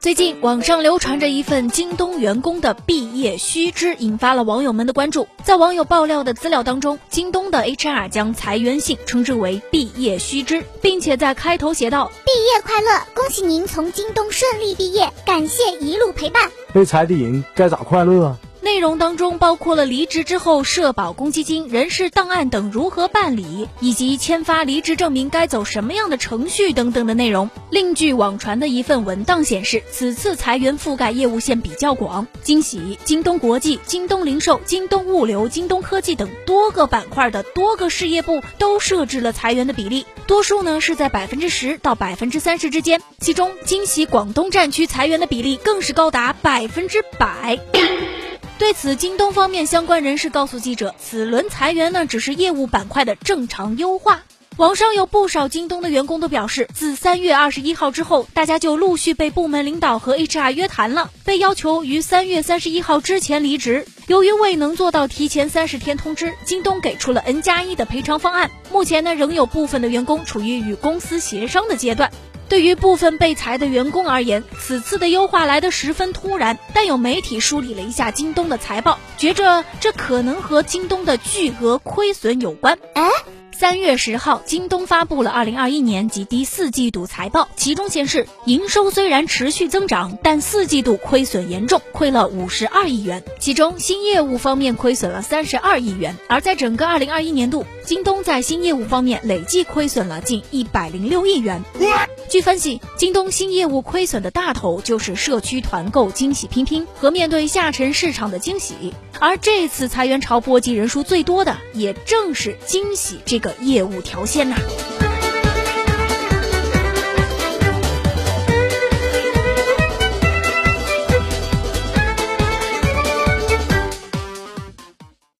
最近网上流传着一份京东员工的毕业须知，引发了网友们的关注。在网友爆料的资料当中，京东的 HR 将裁员信称之为毕业须知，并且在开头写道：“毕业快乐，恭喜您从京东顺利毕业，感谢一路陪伴。”被裁的人该咋快乐啊？内容当中包括了离职之后社保公积金、人事档案等如何办理，以及签发离职证明该走什么样的程序等等的内容。另据网传的一份文档显示，此次裁员覆盖业务线比较广，惊喜、京东国际、京东零售、京东物流、京东科技等多个板块的多个事业部都设置了裁员的比例，多数呢是在百分之十到百分之三十之间，其中惊喜广东战区裁员的比例更是高达百分之百。对此，京东方面相关人士告诉记者，此轮裁员呢只是业务板块的正常优化。网上有不少京东的员工都表示，自三月二十一号之后，大家就陆续被部门领导和 HR 约谈了，被要求于三月三十一号之前离职。由于未能做到提前三十天通知，京东给出了 N 加一的赔偿方案。目前呢，仍有部分的员工处于与公司协商的阶段。对于部分被裁的员工而言，此次的优化来得十分突然。但有媒体梳理了一下京东的财报，觉着这可能和京东的巨额亏损有关。哎。三月十号，京东发布了二零二一年及第四季度财报，其中显示，营收虽然持续增长，但四季度亏损严重，亏了五十二亿元。其中新业务方面亏损了三十二亿元，而在整个二零二一年度，京东在新业务方面累计亏损了近一百零六亿元。据分析，京东新业务亏损的大头就是社区团购惊喜拼拼和面对下沉市场的惊喜，而这次裁员潮波及人数最多的，也正是惊喜这个。业务条线呐。